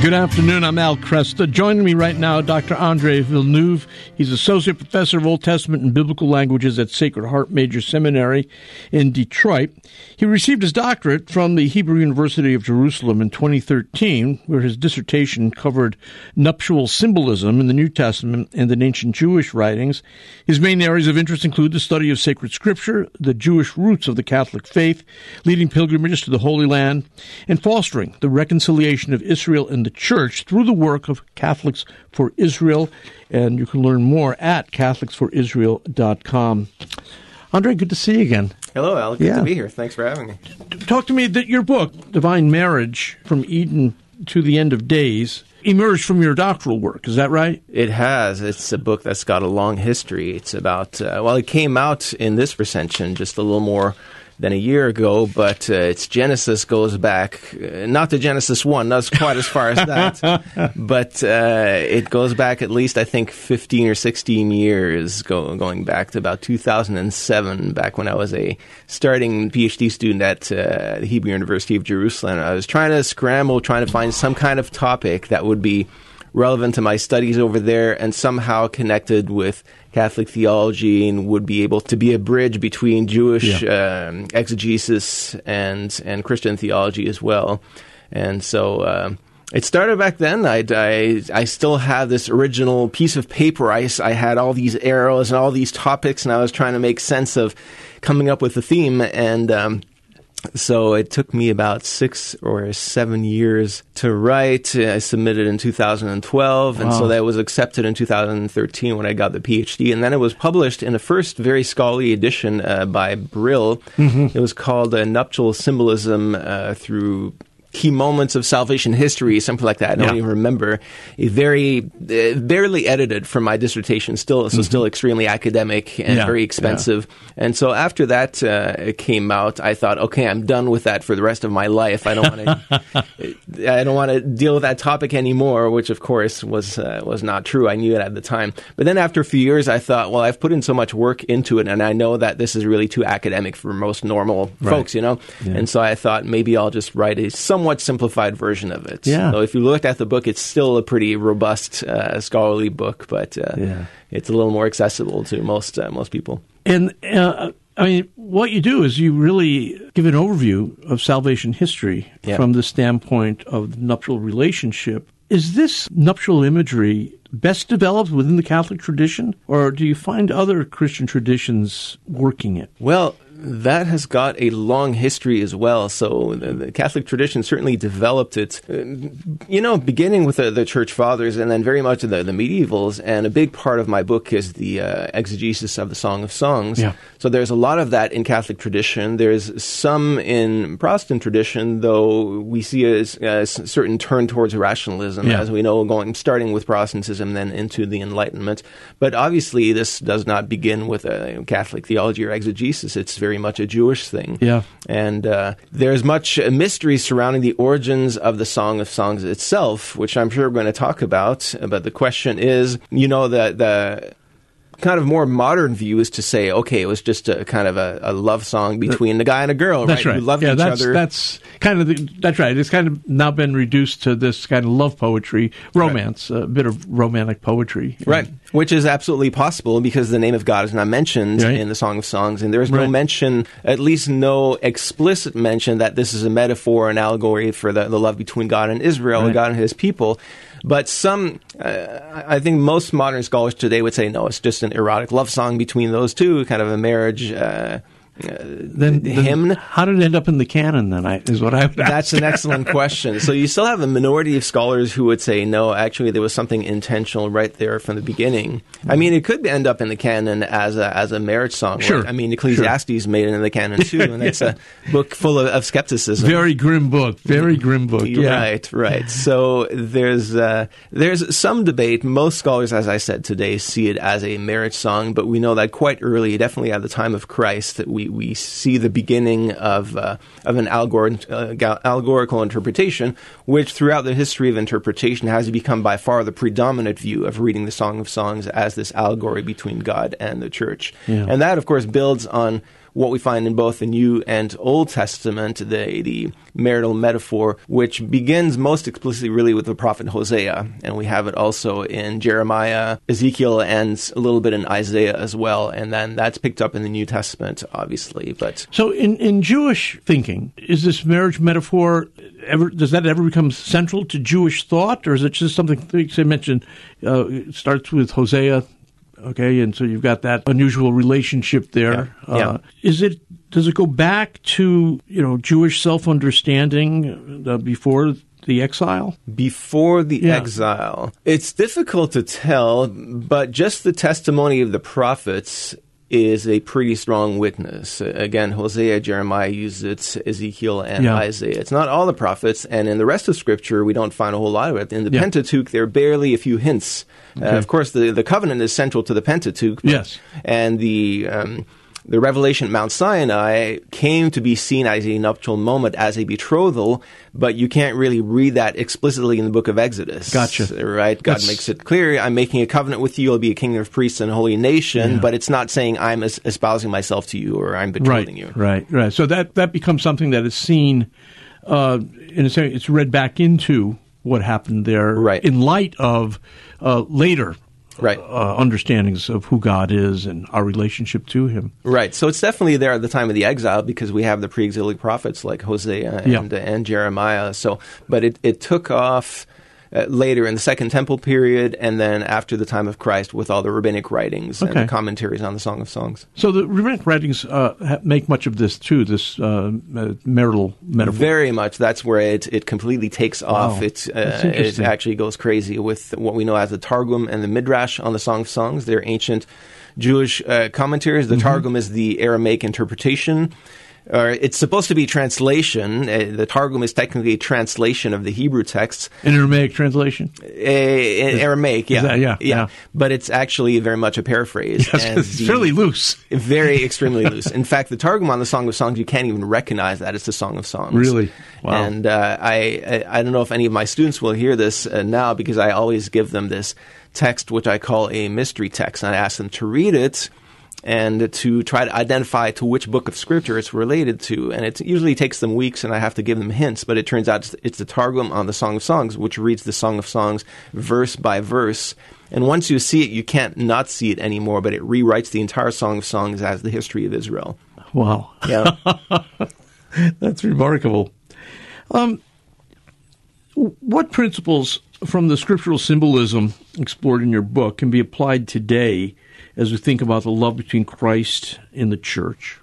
Good afternoon. I'm Al Kresta. Joining me right now, Dr. Andre Villeneuve. He's Associate Professor of Old Testament and Biblical Languages at Sacred Heart Major Seminary in Detroit. He received his doctorate from the Hebrew University of Jerusalem in 2013, where his dissertation covered nuptial symbolism in the New Testament and in ancient Jewish writings. His main areas of interest include the study of sacred scripture, the Jewish roots of the Catholic faith, leading pilgrimages to the Holy Land, and fostering the reconciliation of Israel and the church through the work of Catholics for Israel. And you can learn more at CatholicsForIsrael.com. Andre, good to see you again. Hello, Al. Good yeah. to be here. Thanks for having me. Talk to me that your book, Divine Marriage from Eden to the End of Days, emerged from your doctoral work. Is that right? It has. It's a book that's got a long history. It's about, uh, well, it came out in this recension just a little more than a year ago, but uh, its Genesis goes back, uh, not to Genesis 1, not quite as far as that, but uh, it goes back at least, I think, 15 or 16 years, go, going back to about 2007, back when I was a starting PhD student at uh, the Hebrew University of Jerusalem. I was trying to scramble, trying to find some kind of topic that would be relevant to my studies over there and somehow connected with Catholic theology and would be able to be a bridge between Jewish yeah. um, exegesis and and Christian theology as well. And so. Uh, it started back then. I, I, I, still have this original piece of paper. I, I had all these arrows and all these topics, and I was trying to make sense of coming up with a theme. And um, so it took me about six or seven years to write. I submitted in 2012, wow. and so that was accepted in 2013 when I got the PhD. And then it was published in the first very scholarly edition uh, by Brill. Mm-hmm. It was called uh, Nuptial Symbolism uh, through key moments of salvation history, something like that. I don't yeah. even remember. A very uh, barely edited from my dissertation, still so mm-hmm. still extremely academic and yeah. very expensive. Yeah. And so after that uh, came out, I thought, okay, I'm done with that for the rest of my life. I don't want to. I don't want to deal with that topic anymore. Which of course was uh, was not true. I knew it at the time. But then after a few years, I thought, well, I've put in so much work into it, and I know that this is really too academic for most normal right. folks, you know. And so I thought maybe I'll just write a somewhat somewhat simplified version of it. Yeah. So if you looked at the book, it's still a pretty robust, uh, scholarly book, but uh, yeah. it's a little more accessible to most uh, most people. And uh, I mean, what you do is you really give an overview of salvation history yeah. from the standpoint of the nuptial relationship. Is this nuptial imagery best developed within the Catholic tradition, or do you find other Christian traditions working it? Well, that has got a long history as well. So the, the Catholic tradition certainly developed it, uh, you know, beginning with the, the, Church Fathers and then very much the, the medievals. And a big part of my book is the uh, exegesis of the Song of Songs. Yeah. So there's a lot of that in Catholic tradition. There's some in Protestant tradition, though we see a, a certain turn towards rationalism, yeah. as we know, going starting with Protestantism, then into the Enlightenment. But obviously, this does not begin with a Catholic theology or exegesis. It's very very much a Jewish thing. Yeah. And uh, there's much mystery surrounding the origins of the Song of Songs itself, which I'm sure we're going to talk about. But the question is, you know, the the kind of more modern view is to say, okay, it was just a kind of a, a love song between a guy and a girl, that's right? right. Who loved yeah, each that's, other. That's kind of the, that's right. It's kind of now been reduced to this kind of love poetry, romance, right. a bit of romantic poetry, right? Which is absolutely possible because the name of God is not mentioned right. in the Song of Songs, and there is no right. mention, at least no explicit mention, that this is a metaphor, an allegory for the, the love between God and Israel, and God and His people. But some, uh, I think most modern scholars today would say, no, it's just an erotic love song between those two, kind of a marriage. Uh, uh, then, hymn. how did it end up in the canon? Then I, is what I. That's an excellent question. So you still have a minority of scholars who would say no. Actually, there was something intentional right there from the beginning. I mean, it could end up in the canon as a as a marriage song. Sure. Right? I mean, Ecclesiastes sure. made it in the canon too, and it's yeah. a book full of, of, skepticism. Very grim book. Very grim book. Yeah. Right. Right. So there's uh, there's some debate. Most scholars, as I said today, see it as a marriage song, but we know that quite early, definitely at the time of Christ, that we we, we see the beginning of, uh, of an uh, allegorical interpretation, which throughout the history of interpretation has become by far the predominant view of reading the Song of Songs as this allegory between God and the church. Yeah. And that, of course, builds on what we find in both the New and Old Testament, the, the marital metaphor, which begins most explicitly really with the prophet Hosea. And we have it also in Jeremiah, Ezekiel, and a little bit in Isaiah as well. And then that's picked up in the New Testament, obviously. But So in, in Jewish thinking, is this marriage metaphor ever, does that ever become central to Jewish thought, or is it just something, they mentioned, uh, starts with Hosea, Okay, and so you've got that unusual relationship there. Yeah. yeah. Uh, is it? Does it go back to you know Jewish self understanding uh, before the exile? Before the yeah. exile, it's difficult to tell, but just the testimony of the prophets is a pretty strong witness. Again, Hosea, Jeremiah uses it, Ezekiel, and yeah. Isaiah. It's not all the prophets, and in the rest of Scripture, we don't find a whole lot of it. In the yeah. Pentateuch, there are barely a few hints. Uh, okay. Uh, of course, the, the covenant is central to the Pentateuch. But, yes. And the. Um, the revelation at Mount Sinai came to be seen as a nuptial moment, as a betrothal, but you can't really read that explicitly in the book of Exodus. Gotcha. Right? God That's... makes it clear, I'm making a covenant with you, you'll be a kingdom of priests and a holy nation, yeah. but it's not saying I'm espousing myself to you or I'm betrothing right, you. Right, right. So that, that becomes something that is seen, uh, in a sense, it's read back into what happened there right. in light of uh, later right. Uh, understandings of who God is and our relationship to Him. Right. So it's definitely there at the time of the exile because we have the pre-exilic prophets like Hosea and, yeah. and Jeremiah. So, but it, it took off uh, later in the Second Temple period, and then after the time of Christ with all the rabbinic writings okay. and commentaries on the Song of Songs. So the rabbinic writings uh, make much of this too, this uh, marital metaphor. Very much. That's where it, it completely takes off. Wow. It's, uh, it actually goes crazy with what we know as the Targum and the Midrash on the Song of Songs. They're ancient Jewish uh, commentaries. The mm-hmm. Targum is the Aramaic interpretation or it's supposed to be translation. Uh, the Targum is technically a translation of the Hebrew texts. An Aramaic translation? Uh, in Aramaic, yeah. That, yeah, yeah, yeah. But it's actually very much a paraphrase. Yes, it's fairly loose. Very extremely loose. In fact, the Targum on the Song of Songs, you can't even recognize that it's the Song of Songs. Really? Wow. And uh, I, I, I, don't know if any of my students will hear this uh, now because I always give them this text, which I call a mystery text. And I ask them to read it and to try to identify to which book of scripture it's related to. And it usually takes them weeks, and I have to give them hints. But it turns out it's the Targum on the Song of Songs, which reads the Song of Songs verse by verse. And once you see it, you can't not see it anymore. But it rewrites the entire Song of Songs as the history of Israel. Wow! Yeah, that's remarkable. Um, what principles from the scriptural symbolism explored in your book can be applied today? As we think about the love between Christ and the church?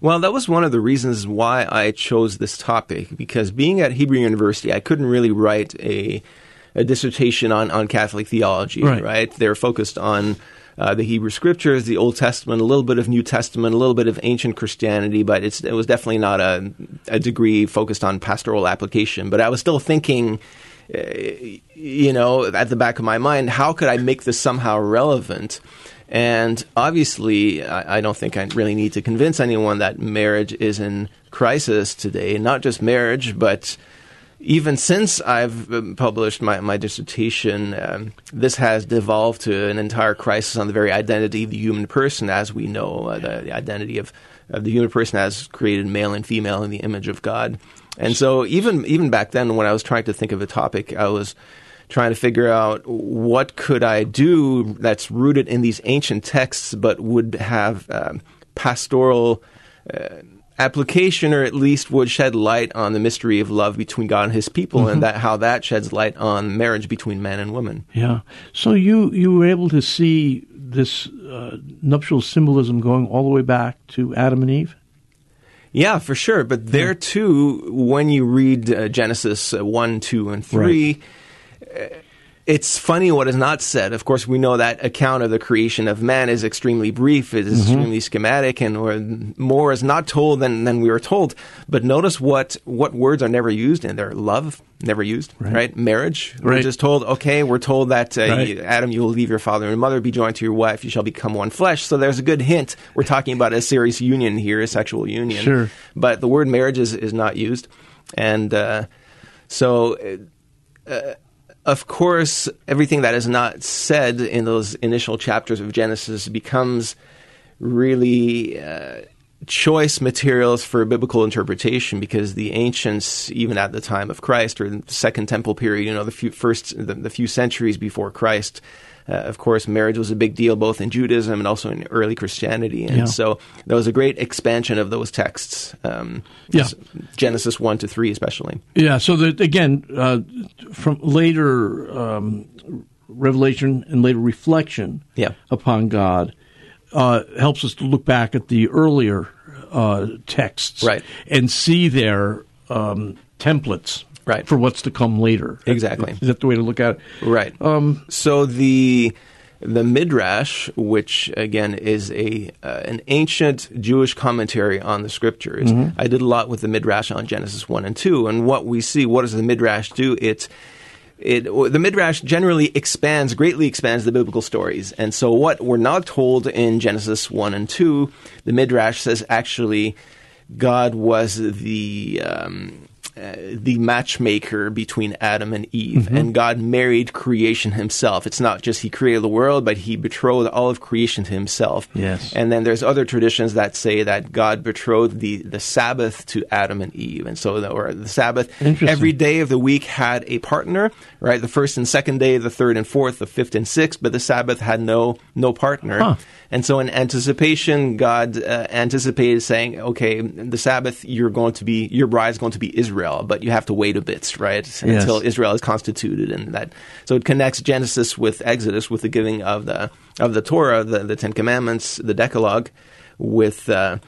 Well, that was one of the reasons why I chose this topic because being at Hebrew University, I couldn't really write a, a dissertation on, on Catholic theology, right? right? They're focused on uh, the Hebrew Scriptures, the Old Testament, a little bit of New Testament, a little bit of ancient Christianity, but it was definitely not a, a degree focused on pastoral application. But I was still thinking, uh, you know, at the back of my mind, how could I make this somehow relevant? And obviously, I, I, don't think I really need to convince anyone that marriage is in crisis today. Not just marriage, but even since I've um, published my, my dissertation, um, this has devolved to an entire crisis on the very identity of the human person as we know, uh, the, the, identity of, of the human person as created male and female in the image of God. And so even even back then when I was trying to think of a topic, I was trying to figure out what could I do that's rooted in these ancient texts, but would have um, pastoral uh, application, or at least would shed light on the mystery of love between God and His people, mm-hmm. and that how that sheds light on marriage between man and woman. Yeah. So you you were able to see this uh, nuptial symbolism going all the way back to Adam and Eve. Yeah, for sure. But there too, when you read uh, Genesis uh, 1, 2, and 3, right it's funny what is not said. Of course, we know that account of the creation of man is extremely brief, it is Mm-hmm. extremely schematic, and more is not told than, than we were told. But notice what, what words are never used in there. Love, never used, right? Marriage, we're just told, okay, we're told that, uh, Right. you- Adam, you will leave your father and mother, be joined to your wife, you shall become one flesh. So there's a good hint. We're talking about a serious union here, a sexual union. Sure. But the word marriage is, is not used. And uh, so uh, of course, everything that is not said in those initial chapters of Genesis becomes really uh, choice materials for biblical interpretation because the ancients, even at the time of Christ or the Second Temple period, you know, the few first, the, the few centuries before Christ. Uh, of course, marriage was a big deal both in Judaism and also in early Christianity, and Yeah. so there was a great expansion of those texts. Um, Yeah. Genesis one to three, especially. Yeah. So that again, uh, from later um, revelation and later reflection Yeah. upon God uh, helps us to look back at the earlier uh, texts, Right. and see their um, templates, Right. for what's to come later. Exactly. Is that the way to look at it? Right. Um, so the the midrash, which again is a uh, an ancient Jewish commentary on the scriptures, I did a lot with the midrash on Genesis one and two, and what we see. What does the midrash do? It it the midrash generally expands greatly expands the biblical stories, and so what we're not told in Genesis one and two, the midrash says actually God was the um, the matchmaker between Adam and Eve, Mm-hmm. and God married creation Himself. It's not just He created the world, but He betrothed all of creation to Himself. Yes. And then there's other traditions that say that God betrothed the, the Sabbath to Adam and Eve, and so the, or the Sabbath every day of the week had a partner, right? The first and second day, the third and fourth, the fifth and sixth, but the Sabbath had no no partner. Huh. And so, in anticipation, God uh, anticipated saying, "Okay, the Sabbath, you're going to be your bride's going to be Israel, but you have to wait a bit, right, until Israel is constituted." And that so it connects Genesis with Exodus, with the giving of the of the Torah, the, the Ten Commandments, the Decalogue, with. Uh,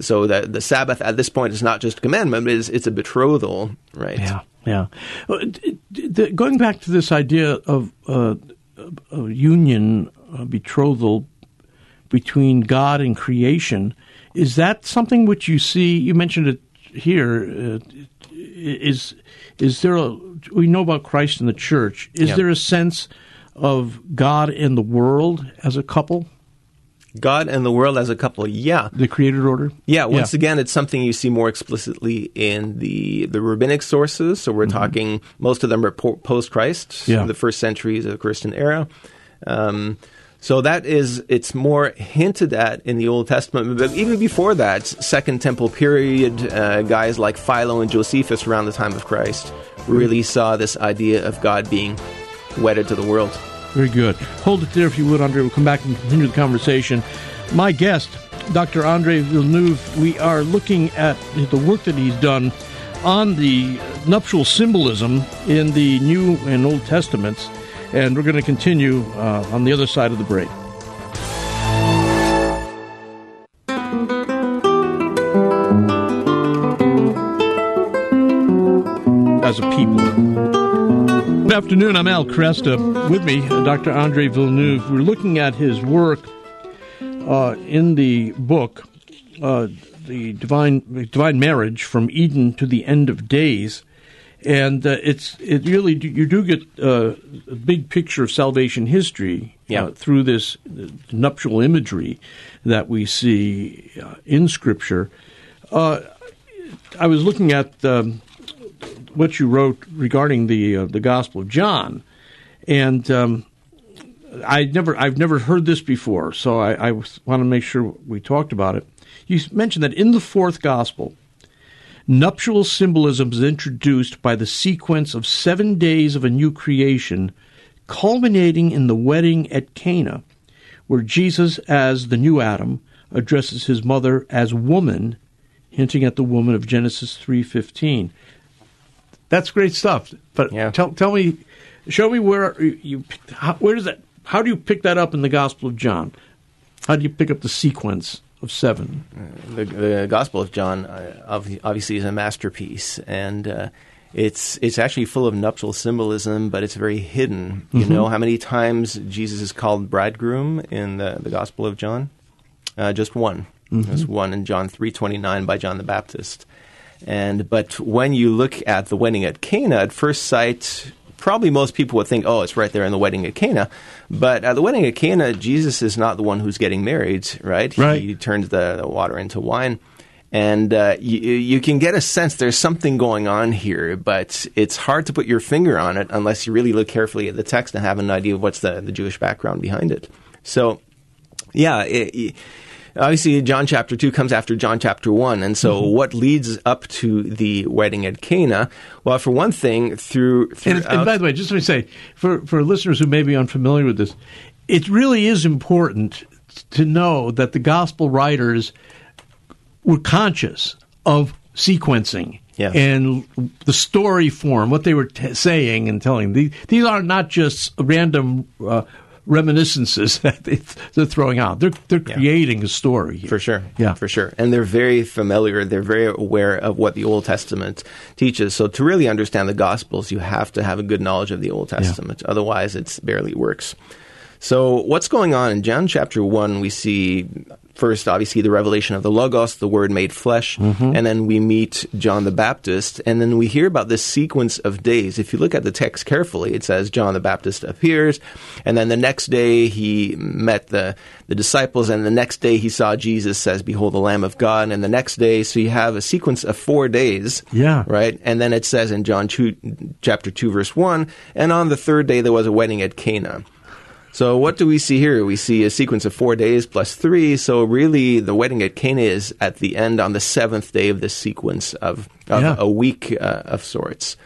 so the the Sabbath at this point is not just a commandment; it's, it's a betrothal, right? Yeah, yeah. Uh, d- d- the- going back to this idea of uh, a union, uh, betrothal between God and creation, is that something which you see? You mentioned it here. Uh, is is there a? We know about Christ and the church. Is Yeah. there a sense of God and the world as a couple, God and the world as a couple, yeah. the created order? Yeah, once again, it's something you see more explicitly in the the rabbinic sources. So we're talking most of them are post Christ, Mm-hmm. Yeah. the first centuries of the Christian era. Um, so that is it's more hinted at in the Old Testament, but even before that, Second Temple period, uh, guys like Philo and Josephus around the time of Christ really saw this idea of God being wedded to the world. Very good. Hold it there if you would, Andre. We'll come back and continue the conversation. My guest, Dr. Andre Villeneuve, we are looking at the work that he's done on the nuptial symbolism in the New and Old Testaments, and we're going to continue uh, on the other side of the break. As a people. Good afternoon. I'm Al Kresta. With me, Dr. Andre Villeneuve. We're looking at his work uh, in the book, uh, "The Divine Divine Marriage: From Eden to the End of Days," and uh, it's it really you do get uh, a big picture of salvation history Yeah. uh, through this uh, nuptial imagery that we see uh, in Scripture. Uh, I was looking at. Um, what you wrote regarding the uh, the Gospel of John, and um, I never I've never heard this before, so I, I want to make sure we talked about it. You mentioned that in the fourth Gospel, nuptial symbolism is introduced by the sequence of seven days of a new creation, culminating in the wedding at Cana, where Jesus, as the new Adam, addresses his mother as woman, hinting at the woman of Genesis three fifteen. That's great stuff. But Yeah. tell tell me, show me where you, you how, where does that? How do you pick that up in the Gospel of John? How do you pick up the sequence of seven? the, the Gospel of John uh, obviously is a masterpiece, and uh, it's it's actually full of nuptial symbolism, but it's very hidden. You Mm-hmm. know how many times Jesus is called bridegroom in the, the Gospel of John? Uh, just one. Mm-hmm. There's one in John three twenty nine by John the Baptist. And but when you look at the wedding at Cana, at first sight, probably most people would think, "Oh, it's right there in the wedding at Cana." But at the wedding at Cana, Jesus is not the one who's getting married, right? Right. He turns the, the water into wine. And uh, you, you can get a sense there's something going on here, but it's hard to put your finger on it unless you really look carefully at the text and have an idea of what's the, the Jewish background behind it. So, yeah, it, it- obviously John chapter 2 comes after John chapter 1. And so what leads up to the wedding at Cana? Well, for one thing, through, And, and by the way, just let me say, for, for listeners who may be unfamiliar with this, it really is important to know that the gospel writers were conscious of sequencing Yeah. and the story form, what they were t- saying and telling. These, these are not just random uh, reminiscences that they- they're throwing out. They're, they're creating a story. Here. For sure. Yeah. For sure. And they're very familiar. They're very aware of what the Old Testament teaches. So to really understand the Gospels, you have to have a good knowledge of the Old Testament. Otherwise, it barely works. So what's going on in John chapter 1, we see first, obviously, the revelation of the Logos, the Word made flesh, mm-hmm. and then we meet John the Baptist, and then we hear about this sequence of days. If you look at the text carefully, it says John the Baptist appears, and then the next day he met the, the disciples, and the next day he saw Jesus, says, Behold the Lamb of God, and the next day, so you have a sequence of four days. Yeah. Right? And then it says in John 2, chapter 2, verse 1, and on the third day there was a wedding at Cana. So what do we see here? We see a sequence of four days plus three. So really, the wedding at Cana is at the end on the seventh day of this sequence of, of Yeah. a week uh, of sorts.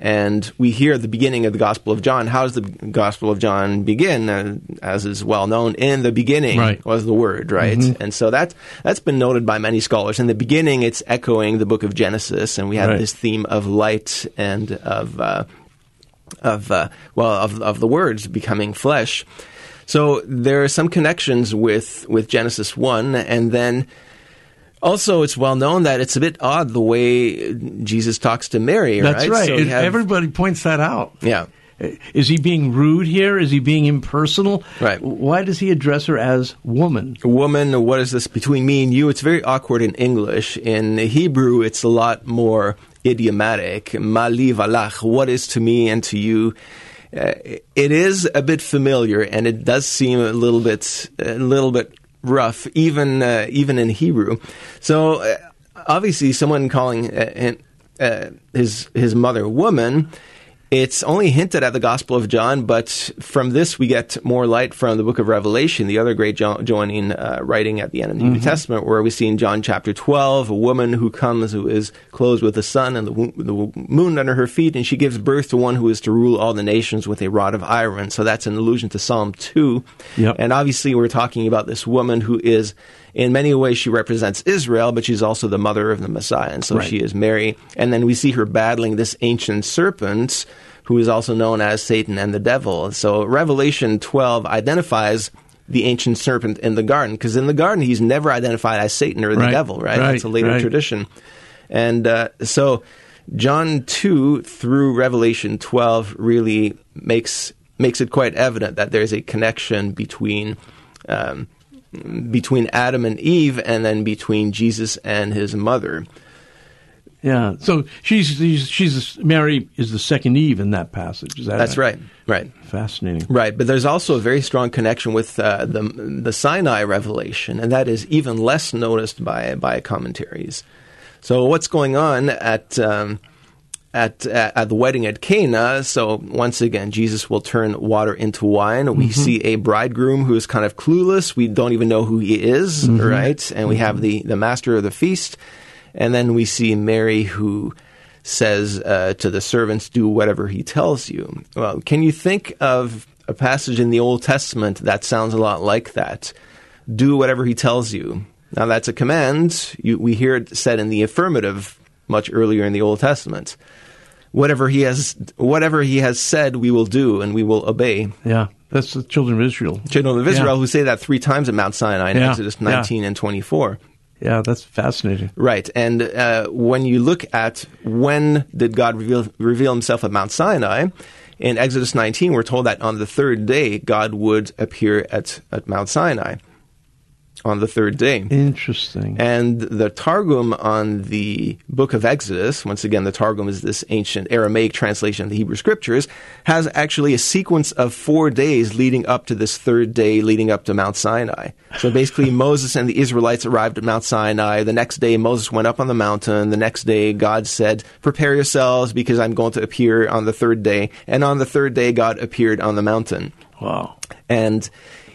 And we hear at the beginning of the Gospel of John. How does the Gospel of John begin? Uh, as is well known, in the beginning Right. was the Word, right? And so that that's been noted by many scholars. In the beginning, it's echoing the book of Genesis, and we have Right. this theme of light and of uh, of uh, well of of the words becoming flesh. So there are some connections with with Genesis one, and then also it's well known that it's a bit odd the way Jesus talks to Mary. That's right. So we And have- Everybody points that out. yeah. Is he being rude here? Is he being impersonal? Right. Why does he address her as woman? woman, what is this between me and you? It's very awkward in English. In Hebrew, it's a lot more idiomatic. Mali valach, what is to me and to you? Uh, it is a bit familiar, and it does seem a little bit, a little bit rough, even uh, even in Hebrew. So uh, obviously, someone calling uh, uh, his his mother woman. It's only hinted at the Gospel of John, but from this we get more light from the book of Revelation, the other great jo- joining uh, writing at the end of the New Testament, where we see in John chapter 12 a woman who comes who is clothed with the sun and the, wo- the moon under her feet, and she gives birth to one who is to rule all the nations with a rod of iron. So that's an allusion to Psalm 2. Yep. And obviously, we're talking about this woman who is, in many ways, she represents Israel, but she's also the mother of the Messiah. And so Right. she is Mary. And then we see her battling this ancient serpent who is also known as Satan and the devil. So Revelation 12 identifies the ancient serpent in the garden because in the garden he's never identified as Satan or the Right, devil, right? right, That's a later tradition. And uh, so John 2 through Revelation 12 really makes makes it quite evident that there's a connection between um, between Adam and Eve and then between Jesus and his mother. Yeah. So she's she's, she's Mary is the second Eve in that passage. Is that That's right. Right. Fascinating. Right, but there's also a very strong connection with uh, the the Sinai revelation, and that is even less noticed by by commentaries. So what's going on at um, at at the wedding at Cana? So once again, Jesus will turn water into wine. We see a bridegroom who is kind of clueless. We don't even know who he is, right? And we have the the master of the feast, and then we see Mary who says uh, to the servants, "Do whatever he tells you." Well, can you think of a passage in the Old Testament that sounds a lot like that? Do whatever he tells you. Now that's a command. You, we hear it said in the affirmative much earlier in the Old Testament. Whatever he has, whatever he has said, we will do and we will obey. Yeah. That's the children of Israel. Children of Israel Yeah. who say that three times at Mount Sinai in Yeah, Exodus yeah. 19 and 24. Yeah, that's fascinating. Right. And uh, when you look at when did God reveal, reveal himself at Mount Sinai, in Exodus 19, we're told that on the third day, God would appear at, at Mount Sinai on the third day. Interesting. And the Targum on the book of Exodus, once again, the Targum is this ancient Aramaic translation of the Hebrew scriptures, has actually a sequence of four days leading up to this third day, leading up to Mount Sinai. So basically, Moses and the Israelites arrived at Mount Sinai. The next day, Moses went up on the mountain. The next day, God said, Prepare yourselves because I'm going to appear on the third day. And on the third day, God appeared on the mountain. Wow. And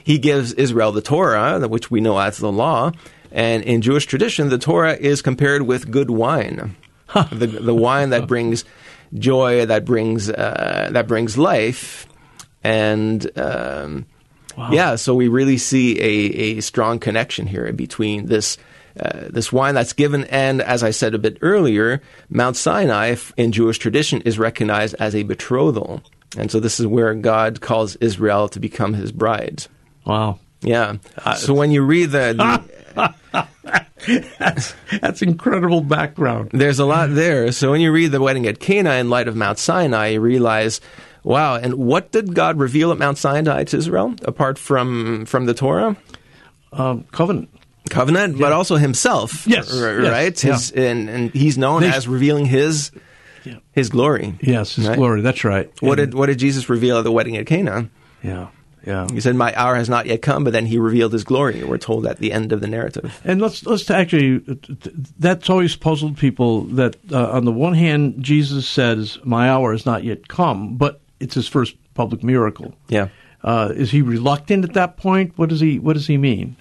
he gives Israel the Torah, which we know as the law. And in Jewish tradition, the Torah is compared with good wine, the, the wine that brings joy, that brings uh, that brings life, and um, wow. yeah. So we really see a, a strong connection here between this. Uh, this wine that's given, and as I said a bit earlier, Mount Sinai in Jewish tradition is recognized as a betrothal. And so this is where God calls Israel to become his bride. Wow. Yeah. Uh, so when you read the, the that's that's incredible background. There's a lot there. So when you read the wedding at Cana in light of Mount Sinai, you realize, wow. And what did God reveal at Mount Sinai to Israel apart from from the Torah? Um, covenant. Covenant, yeah. but also Himself. Yes, right. Yes. His, yeah. and and He's known they, as revealing His. Yeah. His glory. Yes, His right? glory. That's right. What and, did What did Jesus reveal at the wedding at Cana? Yeah. Yeah. He said, "My hour has not yet come," but then he revealed his glory. We're told at the end of the narrative. And let's let's actually that's always puzzled people. That uh, on the one hand, Jesus says, "My hour has not yet come," but it's his first public miracle. Yeah. Uh, is he reluctant at that point? What does he What does he mean?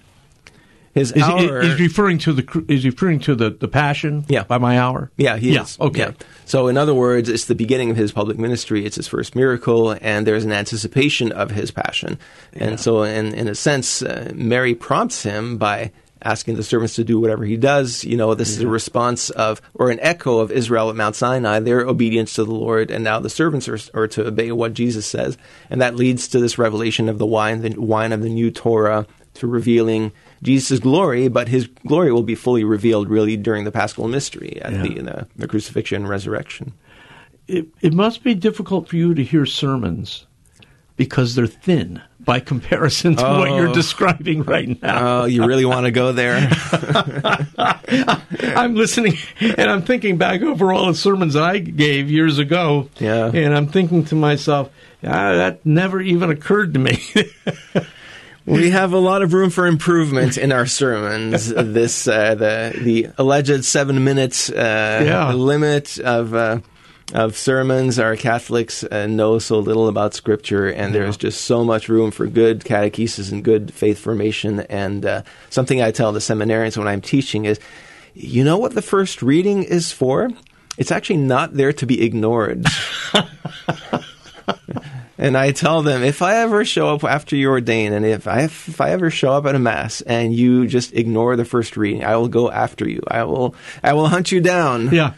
His is, hour is referring to the is referring to the, the passion. Yeah. by my hour. Yeah, he yeah. is. Okay. Yeah. So in other words, it's the beginning of his public ministry. It's his first miracle, and there's an anticipation of his passion. Yeah. And so, in in a sense, uh, Mary prompts him by asking the servants to do whatever he does. You know, this yeah. is a response of, or an echo of Israel at Mount Sinai, their obedience to the Lord, and now the servants are, are to obey what Jesus says. And that leads to this revelation of the wine, the wine of the new Torah, to revealing Jesus' glory, but his glory will be fully revealed really during the Paschal mystery at yeah. the, the, the, crucifixion and resurrection. It, it must be difficult for you to hear sermons because they're thin by comparison to oh. what you're oh. describing right now. Oh, you really want to go there? I'm listening and I'm thinking back over all the sermons I gave years ago. Yeah. And I'm thinking to myself, ah, that never even occurred to me. we have a lot of room for improvement in our sermons. this uh, the the alleged seven minutes uh, yeah. limit of. Uh, of sermons, our Catholics uh, know so little about Scripture, and yeah. there's just so much room for good catechesis and good faith formation. And uh, something I tell the seminarians when I'm teaching is, you know what the first reading is for? It's actually not there to be ignored. And I tell them if I ever show up after you ordain, and if I if I ever show up at a mass and you just ignore the first reading, I will go after you. I will I will hunt you down. Yeah,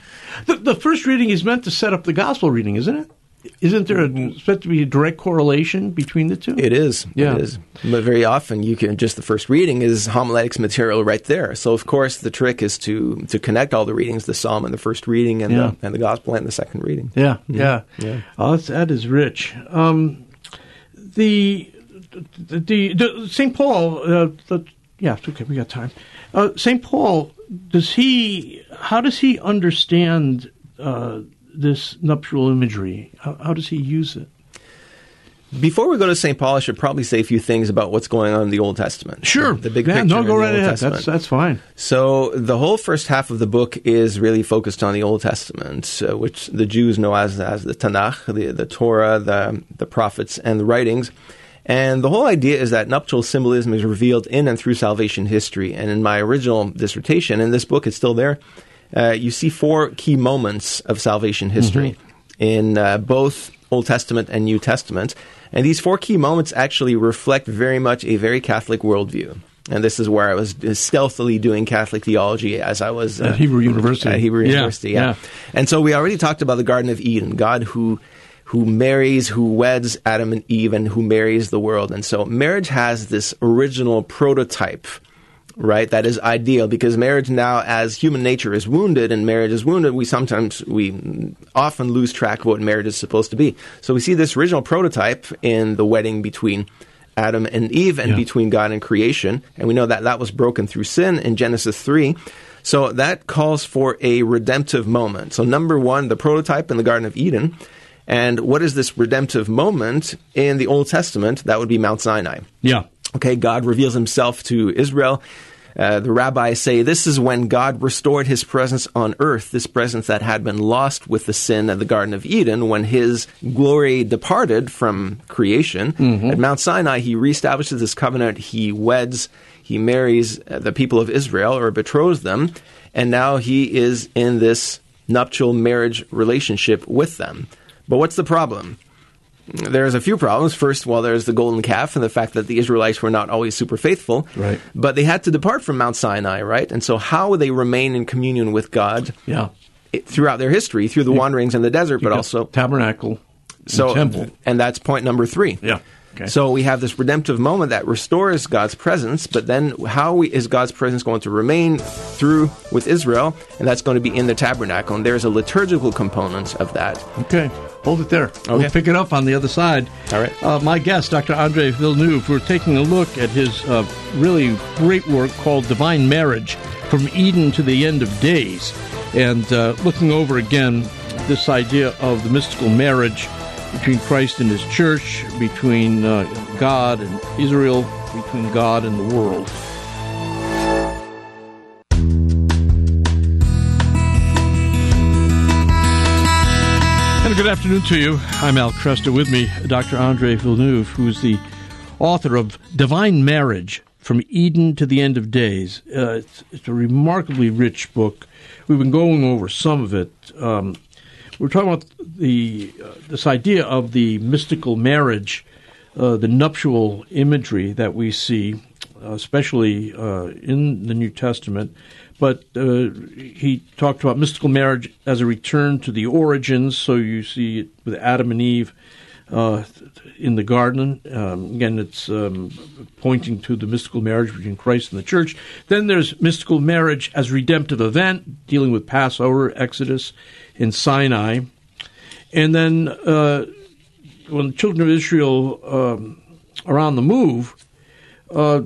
the, the first reading is meant to set up the gospel reading, isn't it? Isn't there a, supposed to be a direct correlation between the two? It is. Yeah. It is. But very often you can just the first reading is homiletics material right there. So of course the trick is to to connect all the readings, the psalm and the first reading and yeah. the and the gospel and the second reading. Yeah. Mm-hmm. Yeah. Yeah. Oh, that is rich. Um, the, the, the St. Paul uh, the, yeah, okay, we got time. Uh, St. Paul does he how does he understand uh, this nuptial imagery? How, how does he use it? Before we go to St. Paul, I should probably say a few things about what's going on in the Old Testament. Sure. The, the big yeah, picture. No, go right ahead. That's, that's fine. So the whole first half of the book is really focused on the Old Testament, uh, which the Jews know as, as the Tanakh, the, the Torah, the, the prophets, and the writings. And the whole idea is that nuptial symbolism is revealed in and through salvation history. And in my original dissertation, and this book, is still there, uh, you see four key moments of salvation history mm-hmm. in uh, both Old Testament and New Testament. And these four key moments actually reflect very much a very Catholic worldview. And this is where I was stealthily doing Catholic theology as I was uh, at Hebrew University. At Hebrew yeah, University, yeah. yeah. And so we already talked about the Garden of Eden, God who who marries, who weds Adam and Eve, and who marries the world. And so marriage has this original prototype right? That is ideal because marriage now, as human nature is wounded and marriage is wounded, we sometimes, we often lose track of what marriage is supposed to be. So we see this original prototype in the wedding between Adam and Eve and Yeah. between God and creation. And we know that that was broken through sin in Genesis 3. So that calls for a redemptive moment. So, number one, the prototype in the Garden of Eden. And what is this redemptive moment in the Old Testament? That would be Mount Sinai. Yeah. Okay, God reveals himself to Israel. Uh, the rabbis say this is when God restored his presence on earth, this presence that had been lost with the sin of the Garden of Eden when his glory departed from creation. At Mount Sinai, he reestablishes this covenant. He weds, he marries uh, the people of Israel or betroths them, and now he is in this nuptial marriage relationship with them. But what's the problem? There's a few problems. First, well, there's the golden calf and the fact that the Israelites were not always super faithful. Right. But they had to depart from Mount Sinai, right? And so, how would they remain in communion with God Yeah. throughout their history, through the wanderings in the desert, but also tabernacle, and so temple. and that's point number three. Yeah. Okay. So we have this redemptive moment that restores God's presence, but then how we, is God's presence going to remain through with Israel? And that's going to be in the tabernacle. And there's a liturgical component of that. Okay, hold it there. We'll pick it up on the other side. All right. Uh, my guest, Dr. Andre Villeneuve, we're taking a look at his uh, really great work called Divine Marriage From Eden to the End of Days. And uh, looking over again this idea of the mystical marriage between Christ and his church, between uh, God and Israel, between God and the world. And good afternoon to you. I'm Al Kresta. With me, Dr. Andre Villeneuve, who's the author of Divine Marriage From Eden to the End of Days. Uh, it's, it's a remarkably rich book. We've been going over some of it. Um, we're talking about the uh, this idea of the mystical marriage, uh, the nuptial imagery that we see, uh, especially uh, in the New Testament. But uh, he talked about mystical marriage as a return to the origins. So you see it with Adam and Eve uh, in the garden. Um, again, it's um, pointing to the mystical marriage between Christ and the church. Then there's mystical marriage as redemptive event, dealing with Passover, Exodus, in Sinai. And then uh, when the children of Israel um, are on the move, uh,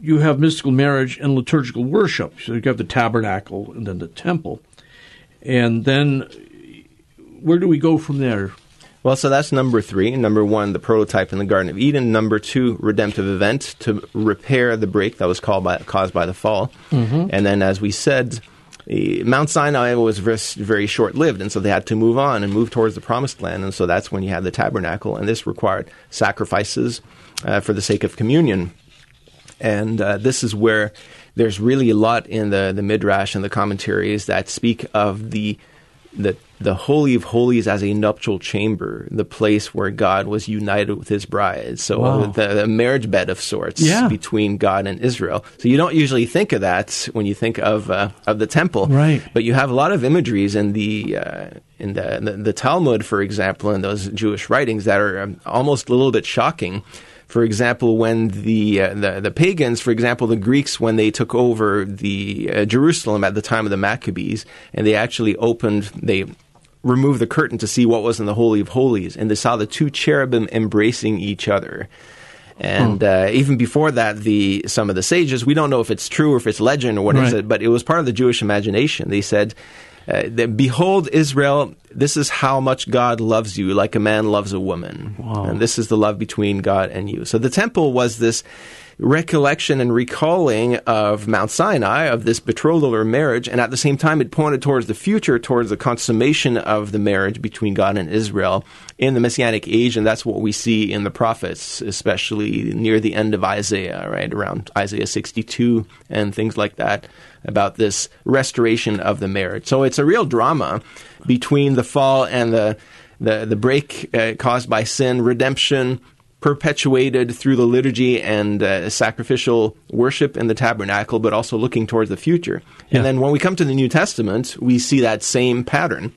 you have mystical marriage and liturgical worship. So you have the tabernacle and then the temple. And then where do we go from there? Well, so that's number three. Number one, the prototype in the Garden of Eden. Number two, redemptive event to repair the break that was called by, caused by the fall. And then, as we said, Mount Sinai was very, very short lived, and so they had to move on and move towards the promised land. And so that's when you had the tabernacle, and this required sacrifices uh, for the sake of communion. And uh, this is where there's really a lot in the, the midrash and the commentaries that speak of the the the holy of holies as a nuptial chamber, the place where God was united with His bride. So Wow. the, the marriage bed of sorts Yeah. between God and Israel. So you don't usually think of that when you think of uh, of the temple, Right. But you have a lot of imageries in the uh, in the, the the Talmud, for example, in those Jewish writings that are um, almost a little bit shocking. For example, when the, uh, the the pagans, for example, the Greeks, when they took over the uh, Jerusalem at the time of the Maccabees, and they actually opened, they removed the curtain to see what was in the Holy of Holies, and they saw the two cherubim embracing each other. And uh, even before that, the some of the sages, we don't know if it's true or if it's legend or what is Right. it, but it was part of the Jewish imagination. They said, Uh, "Behold, Israel, this is how much God loves you, like a man loves a woman, and this is the love between God and you." So the temple was this recollection and recalling of Mount Sinai, of this betrothal or marriage, and at the same time, it pointed towards the future, towards the consummation of the marriage between God and Israel in the Messianic age, and that's what we see in the prophets, especially near the end of Isaiah, right around Isaiah 62 and things like that, about this restoration of the marriage. So it's a real drama between the fall and the the, the break uh, caused by sin, redemption, perpetuated through the liturgy and uh, sacrificial worship in the tabernacle, but also looking towards the future. Yeah. And then when we come to the New Testament, we see that same pattern.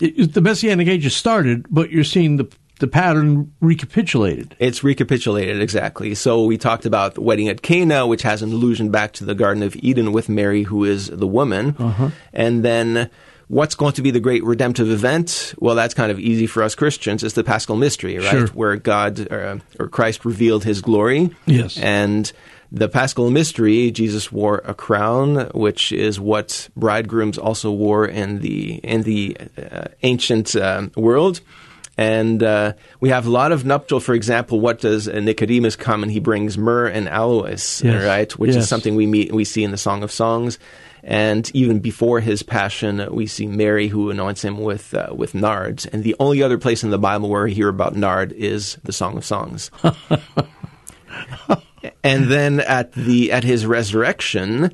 It, the Messianic age has started, but you're seeing the the pattern recapitulated. It's recapitulated exactly. So we talked about the wedding at Cana, which has an allusion back to the Garden of Eden with Mary, who is the woman, Uh-huh. and then. What's going to be the great redemptive event? Well, that's kind of easy for us Christians. It's the Paschal mystery, right? Sure. Where God uh, or Christ revealed His glory. Yes. And the Paschal mystery, Jesus wore a crown, which is what bridegrooms also wore in the in the uh, ancient um world. And uh, we have a lot of nuptial. For example, what does Nicodemus come and he brings myrrh and aloes, Yes. right? Which Yes. is something we meet we see in the Song of Songs. And even before his passion, we see Mary who anoints him with uh, with nards. And the only other place in the Bible where we hear about nard is the Song of Songs. and then at the at his resurrection,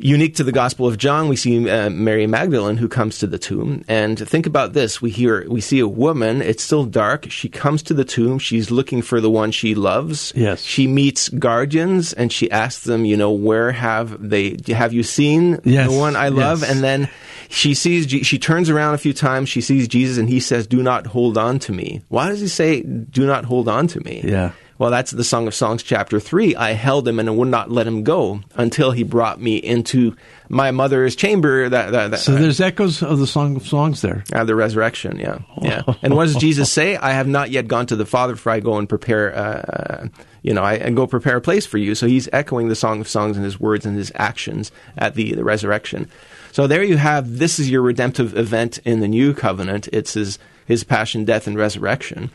unique to the Gospel of John, we see uh, Mary Magdalene who comes to the tomb. And think about this: we hear we see a woman. It's still dark. She comes to the tomb. She's looking for the one she loves. Yes. She meets guardians and she asks them, you know, where have they? Have you seen Yes, the one I love? yes. And then she sees. She turns around a few times. She sees Jesus, and he says, "Do not hold on to me." Why does he say, "Do not hold on to me"? Yeah. Well, that's the Song of Songs, chapter 3. I held him and I would not let him go until he brought me into my mother's chamber. That, that, that, So there's echoes of the Song of Songs there. uh, the resurrection, yeah. yeah. And what does Jesus say? I have not yet gone to the Father, for I go and prepare, uh, you know, I and go prepare a place for you. So he's echoing the Song of Songs in his words and his actions at the, the resurrection. So there you have, this is your redemptive event in the new covenant. It's his, his passion, death, and resurrection.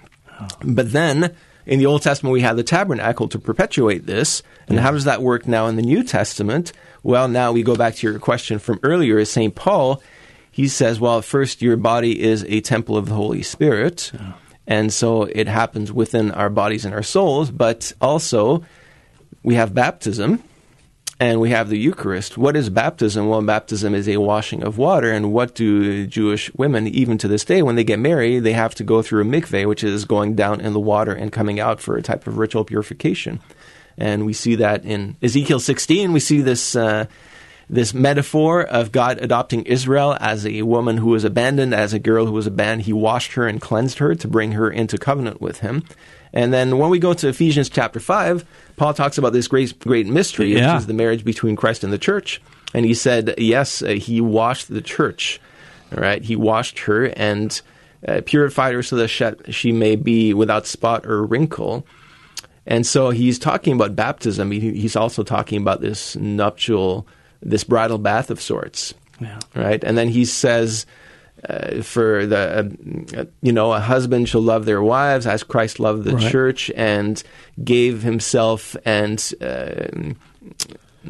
But then in the Old Testament, we had the tabernacle to perpetuate this. And how does that work now in the New Testament? Well, now we go back to your question from earlier. Is St. Paul, he says, well, first, your body is a temple of the Holy Spirit. And so it happens within our bodies and our souls. But also, we have baptism and we have the Eucharist. What is baptism? Well, baptism is a washing of water. And what do Jewish women, even to this day, when they get married, they have to go through a mikveh, which is going down in the water and coming out for a type of ritual purification. And we see that in Ezekiel 16. We see this. Uh, this metaphor of God adopting Israel as a woman who was abandoned, as a girl who was abandoned. He washed her and cleansed her to bring her into covenant with him. And then when we go to Ephesians chapter 5, Paul talks about this great, great mystery, Yeah. which is the marriage between Christ and the church. And he said, yes, uh, he washed the church. All right, he washed her and uh, purified her so that she, she may be without spot or wrinkle. And so he's talking about baptism. He, he's also talking about this nuptial, this bridal bath of sorts. Yeah. Right? And then he says, uh, for the, uh, you know, a husband shall love their wives as Christ loved the Right. church and gave himself and, uh,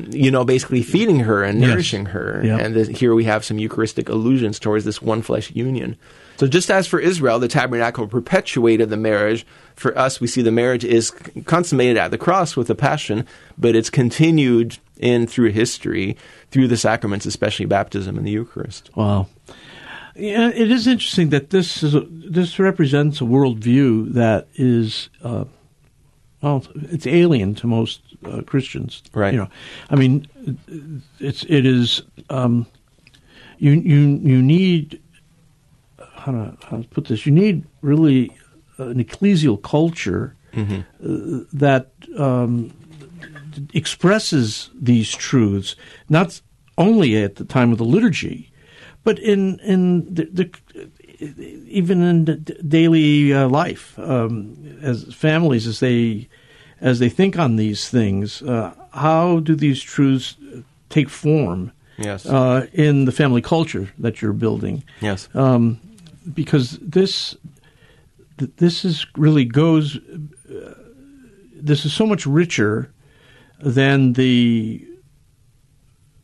you know, basically feeding her and Yes. nourishing her. Yeah. And th- here we have some Eucharistic allusions towards this one flesh union. So just as for Israel, the tabernacle perpetuated the marriage, for us, we see the marriage is consummated at the cross with the passion, but it's continued in through history, through the sacraments, especially baptism and the Eucharist. Wow. Yeah, it is interesting that this is a, this represents a worldview that is, uh, well, it's alien to most uh, Christians. Right. You know, I mean, it's it is um, you you you need how to how to put this. You need really an ecclesial culture uh, that um, expresses these truths not only at the time of the liturgy, but in in the, the even in the daily uh, life um, as families as they as they think on these things. Uh, how do these truths take form Yes. uh, in the family culture that you're building? yes. um, because this this is really goes. Uh, this is so much richer than the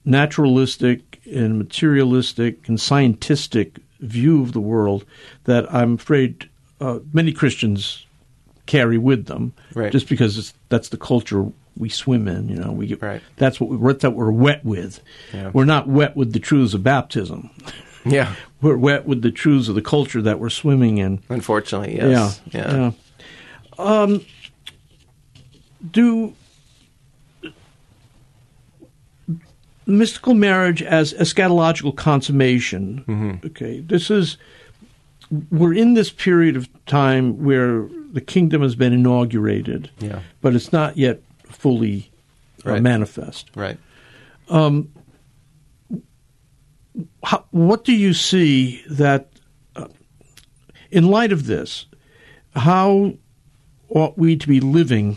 naturalistic and materialistic and scientistic view of the world that I'm afraid uh, many Christians carry with them, Right. just because it's, that's the culture we swim in. You know, we get, Right. that's what we, that we're wet with. Yeah. We're not wet with the truths of baptism yeah. we're wet with the truths of the culture that we're swimming in. Unfortunately, yes. Yeah, yeah. Um, do mystical marriage as eschatological consummation? Okay, this is we're in this period of time where the kingdom has been inaugurated, Yeah. but it's not yet fully uh, Right. manifest. Right. How, what do you see that, uh, in light of this, how ought we to be living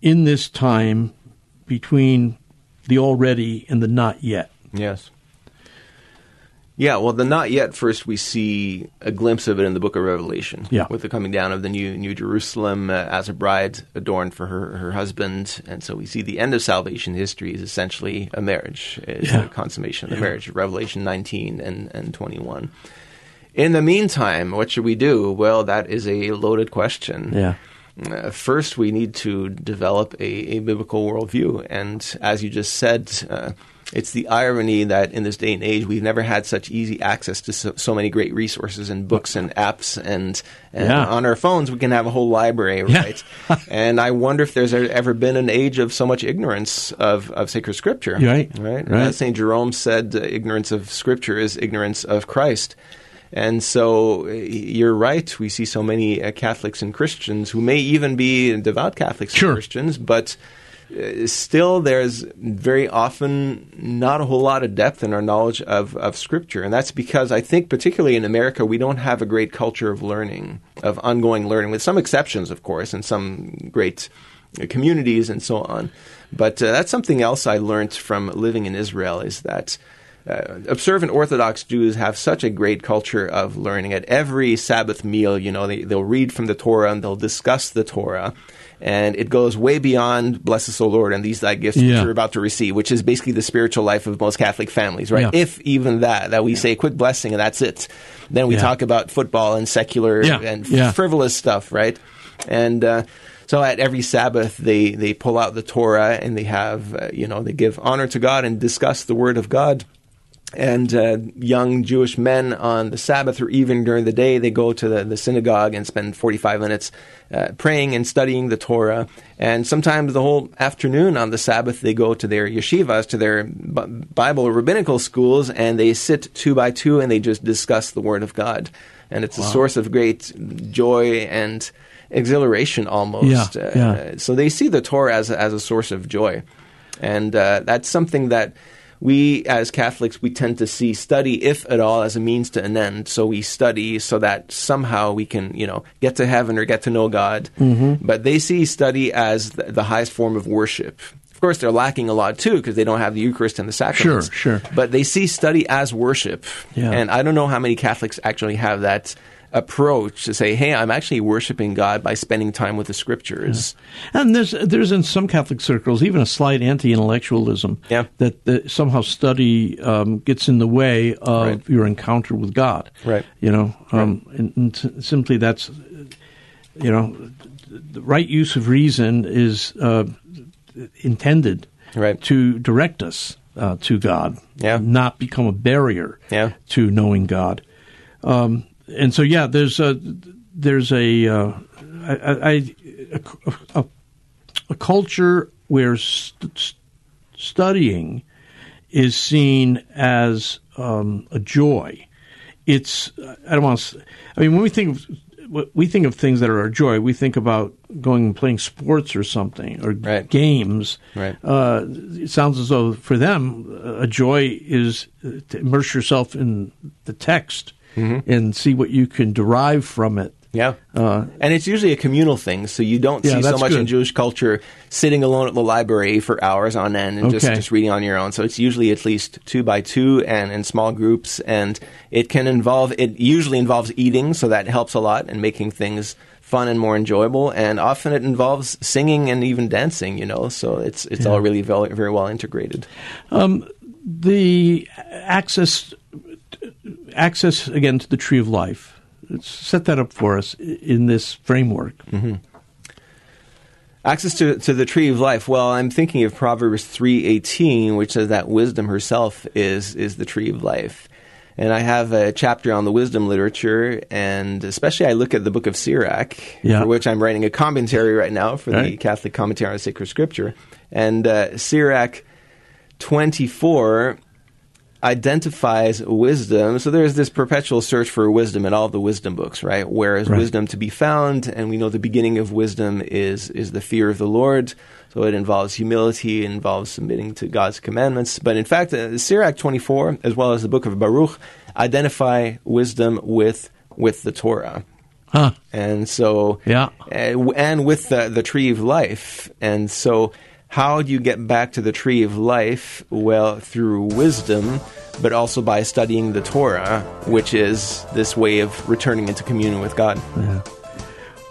in this time between the already and the not yet? Yes. Yeah, well, the not yet first we see a glimpse of it in the book of Revelation. Yeah. With the coming down of the new New Jerusalem uh, as a bride adorned for her, her husband. And so we see the end of salvation history is essentially a marriage, is Yeah. the consummation of the marriage, Revelation 19 and, and 21. In the meantime, what should we do? Well, that is a loaded question. Yeah. Uh, first, we need to develop a, a biblical worldview. And as you just said, uh, it's the irony that in this day and age, we've never had such easy access to so, so many great resources and books and apps. And, and Yeah. on our phones, we can have a whole library, Yeah. right? and I wonder if there's ever been an age of so much ignorance of, of sacred scripture. Right, Right. right. St. Jerome said, uh, ignorance of scripture is ignorance of Christ. And so uh, you're right. We see so many uh, Catholics and Christians who may even be devout Catholics Sure. and Christians, but uh, still there's very often not a whole lot of depth in our knowledge of, of Scripture. And that's because I think, particularly in America, we don't have a great culture of learning, of ongoing learning, with some exceptions, of course, and some great uh, communities and so on. But uh, that's something else I learned from living in Israel is that uh, observant Orthodox Jews have such a great culture of learning. At every Sabbath meal, you know, they, they'll read from the Torah and they'll discuss the Torah. And it goes way beyond bless us, O Lord, and these thy gifts Yeah. which you're about to receive, which is basically the spiritual life of most Catholic families, right? Yeah. If even that, that we say a quick blessing and that's it. Then we Yeah. talk about football and secular Yeah. and Yeah. frivolous stuff, right? And uh, so at every Sabbath, they they pull out the Torah and they have uh, you know they give honor to God and discuss the Word of God. And uh, young Jewish men on the Sabbath or even during the day, they go to the, the synagogue and spend 45 minutes uh, praying and studying the Torah. And sometimes the whole afternoon on the Sabbath, they go to their yeshivas, to their Bible or rabbinical schools, and they sit two by two and they just discuss the Word of God. And it's a source of great joy and exhilaration almost. Yeah, yeah. Uh, so they see the Torah as a, as a source of joy, and uh, that's something that we as Catholics we tend to see study, if at all, as a means to an end. So we study so that somehow we can, you know, get to heaven or get to know God. Mm-hmm. But they see study as the, the highest form of worship. Of course, they're lacking a lot too because they don't have the Eucharist and the sacraments. Sure, sure. But they see study as worship, Yeah. and I don't know how many Catholics actually have that approach to say, "Hey, I'm actually worshiping God by spending time with the Scriptures." And there's there's in some Catholic circles even a slight anti-intellectualism Yeah. that, that somehow study um, gets in the way of Right. your encounter with God. Right. You know, um, and, and s- simply that's you know the right use of reason is uh, intended Right. to direct us uh, to God, Yeah. not become a barrier Yeah. to knowing God. Um, and so, yeah, there's a there's a uh, I, I, a, a, a culture where st- st- studying is seen as um, a joy. It's I don't want to. I mean, when we think of we think of things that are a joy, we think about going and playing sports or something or Right. games. Right. Uh, it sounds as though for them, a joy is to immerse yourself in the text Mm-hmm. and see what you can derive from it. Yeah. Uh, and it's usually a communal thing, so you don't Yeah, see so much in. Jewish culture sitting alone at the library for hours on end and just, Okay. just reading on your own. So it's usually at least two by two and in small groups, and it can involve, it usually involves eating, so that helps a lot and making things fun and more enjoyable. And often it involves singing and even dancing, you know, so it's, it's all really very, very well integrated. the access access again to the tree of life. Let's set that up for us in this framework. Access to, to the tree of life. Well, I'm thinking of Proverbs 3:18, which says that wisdom herself is is the tree of life. And I have a chapter on the wisdom literature, and especially I look at the book of Sirach, Yeah. for which I'm writing a commentary right now for the Catholic Commentary on Sacred Scripture. And uh, Sirach 24, identifies wisdom. So there's this perpetual search for wisdom in all the wisdom books, right? Where is Right. wisdom to be found? And we know the beginning of wisdom is is the fear of the Lord. So it involves humility, it involves submitting to God's commandments. But in fact, uh, Sirach 24, as well as the book of Baruch, identify wisdom with with the Torah. Huh. And so, Yeah. uh, and with the, the tree of life. And so, how do you get back to the tree of life? Well, through wisdom, but also by studying the Torah, which is this way of returning into communion with God.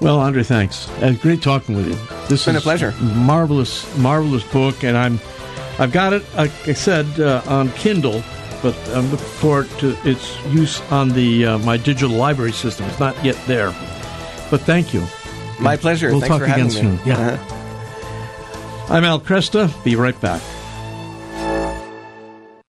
Well, Andre, thanks. Uh, great talking with you. This has been a pleasure. Marvelous, marvelous book, and I'm, I've got it. Like I said uh, on Kindle, but I'm looking forward to its use on the uh, my digital library system. It's not yet there, but thank you. My pleasure. We'll Thanks talk for having again me. soon. Yeah. Uh-huh. I'm Al Kresta. Be right back.